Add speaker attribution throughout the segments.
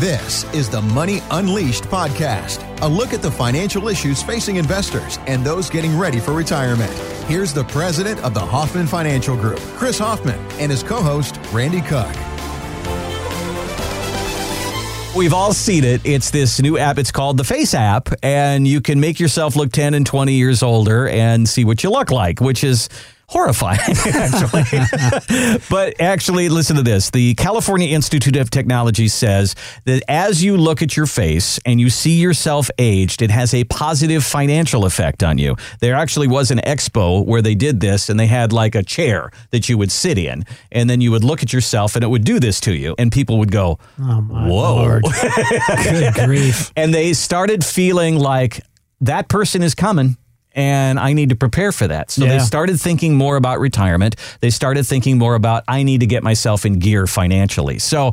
Speaker 1: This is the Money Unleashed podcast, a look at the financial issues facing investors and those getting ready for retirement. Here's the president of the Hoffman Financial Group, Chris Hoffman, and his co host, Randy Cook.
Speaker 2: We've all seen it. It's this new app. It's called the Face app, and you can make yourself look 10 and 20 years older and see what you look like, which is horrifying, actually. but actually, listen to this. The California Institute of Technology says that as you look at your face and you see yourself aged, it has a positive financial effect on you. There actually was an expo where they did this and they had like a chair that you would sit in and then you would look at yourself and it would do this to you and people would go,
Speaker 3: Oh my
Speaker 2: Whoa.
Speaker 3: lord! Good grief!
Speaker 2: and they started feeling like that person is coming and I need to prepare for that. So they started thinking more about retirement. They started thinking more about I need to get myself in gear financially. So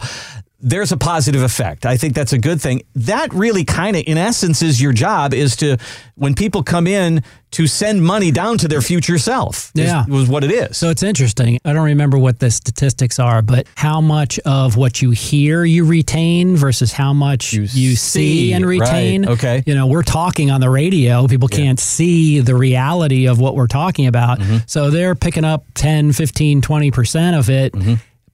Speaker 2: there's a positive effect. I think that's a good thing. That really kind of in essence is your job is to when people come in to send money down to their future self. is-
Speaker 3: Yeah.
Speaker 2: was what it is.
Speaker 3: So it's interesting. I don't remember what the statistics are, but how much of what you hear you retain versus how much
Speaker 2: You
Speaker 3: you,
Speaker 2: see,
Speaker 3: see and
Speaker 2: right.
Speaker 3: retain.
Speaker 2: Okay.
Speaker 3: You know, we're talking on the radio. People can't see the reality of what we're talking about.
Speaker 2: Mm-hmm.
Speaker 3: So they're picking up 10, 15, 20% of it.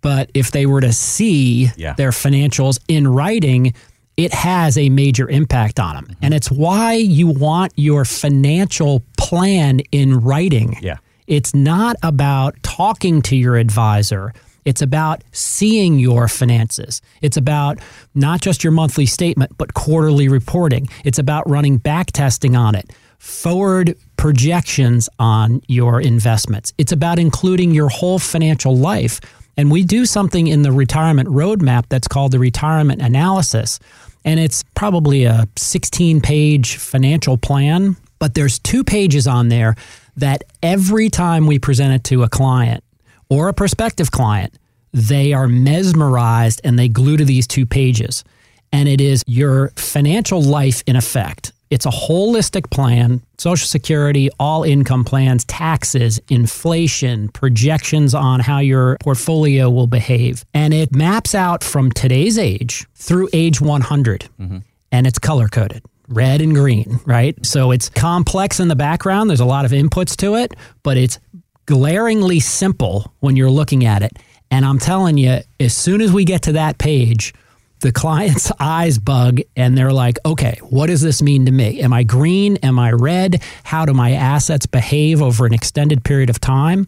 Speaker 3: But if they were to see.
Speaker 2: Yeah.
Speaker 3: their financials in writing, it has a major impact on them.
Speaker 2: Mm-hmm.
Speaker 3: And it's why you want your financial plan in writing.
Speaker 2: Yeah.
Speaker 3: It's not about talking to your advisor. It's about seeing your finances. It's about not just your monthly statement, but quarterly reporting. It's about running back testing on it, forward projections on your investments. It's about including your whole financial life. And we do something in the retirement roadmap that's called the retirement analysis. And it's probably a 16 page financial plan, but there's two pages on there that every time we present it to a client or a prospective client, they are mesmerized and they glue to these two pages. And it is your financial life in effect. It's a holistic plan Social Security, all income plans, taxes, inflation, projections on how your portfolio will behave. And it maps out from today's age through age 100. Mm-hmm. And it's color coded red and green, right? So it's complex in the background. There's a lot of inputs to it, but it's glaringly simple when you're looking at it. And I'm telling you, as soon as we get to that page, the client's eyes bug and they're like, okay, what does this mean to me? Am I green? Am I red? How do my assets behave over an extended period of time?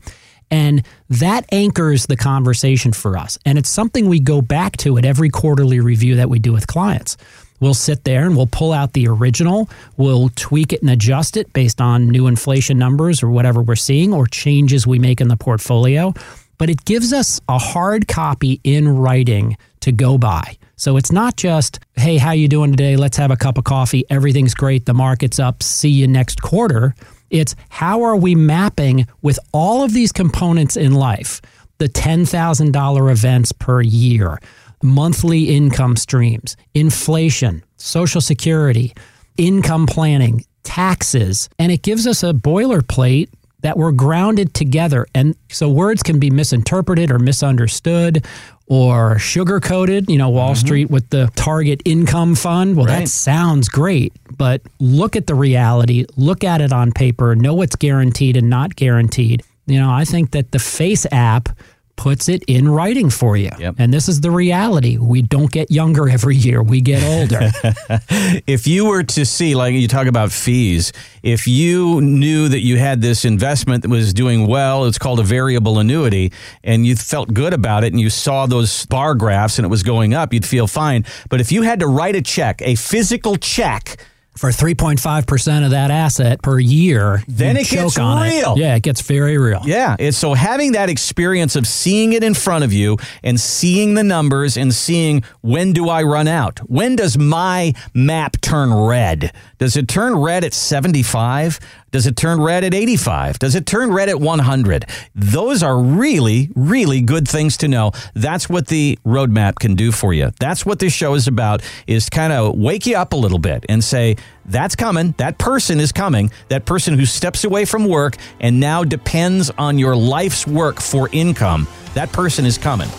Speaker 3: And that anchors the conversation for us. And it's something we go back to at every quarterly review that we do with clients. We'll sit there and we'll pull out the original, we'll tweak it and adjust it based on new inflation numbers or whatever we're seeing or changes we make in the portfolio. But it gives us a hard copy in writing to go by. So it's not just, hey, how you doing today? Let's have a cup of coffee. Everything's great. The market's up. See you next quarter. It's how are we mapping with all of these components in life, the $10,000 events per year, monthly income streams, inflation, social security, income planning, taxes, and it gives us a boilerplate that we're grounded together. And so words can be misinterpreted or misunderstood or sugarcoated, you know, Wall mm-hmm. Street with the target income fund. Well,
Speaker 2: Right.
Speaker 3: that sounds great, but look at the reality, look at it on paper, know what's guaranteed and not guaranteed. You know, I think that the Face app puts it in writing for you.
Speaker 2: Yep.
Speaker 3: And this is the reality. We don't get younger every year, we get older.
Speaker 2: if you were to see, like you talk about fees, if you knew that you had this investment that was doing well, it's called a variable annuity, and you felt good about it and you saw those bar graphs and it was going up, you'd feel fine. But if you had to write a check, a physical check,
Speaker 3: for 3.5% of that asset per year,
Speaker 2: Then it gets real.
Speaker 3: Yeah, it gets very real.
Speaker 2: Yeah. It's so having that experience of seeing it in front of you and seeing the numbers and seeing when do I run out? When does my map turn red? Does it turn red at 75? Does it turn red at 85? Does it turn red at 100? Those are really, really good things to know. That's what the roadmap can do for you. That's what this show is about is kind of wake you up a little bit and say, that's coming. That person is coming. That person who steps away from work and now depends on your life's work for income. That person is coming.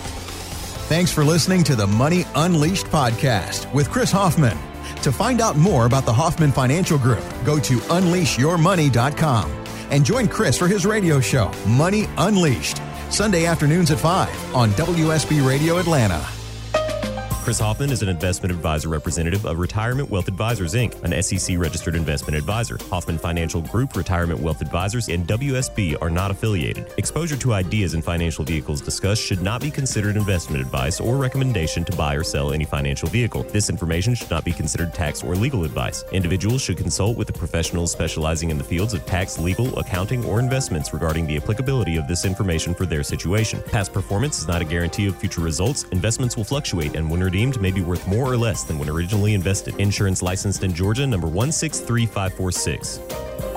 Speaker 1: Thanks for listening to the Money Unleashed podcast with Chris Hoffman. To find out more about the Hoffman Financial Group, go to unleashyourmoney.com and join Chris for his radio show, Money Unleashed, Sunday afternoons at 5 on WSB Radio Atlanta.
Speaker 4: Chris Hoffman is an investment advisor representative of Retirement Wealth Advisors, Inc., an SEC registered investment advisor. Hoffman Financial Group, Retirement Wealth Advisors, and WSB are not affiliated. Exposure to ideas and financial vehicles discussed should not be considered investment advice or recommendation to buy or sell any financial vehicle. This information should not be considered tax or legal advice. Individuals should consult with the professionals specializing in the fields of tax, legal, accounting, or investments regarding the applicability of this information for their situation. Past performance is not a guarantee of future results. Investments will fluctuate, and when redeemed may be worth more or less than when originally invested. Insurance licensed in Georgia, number 163546.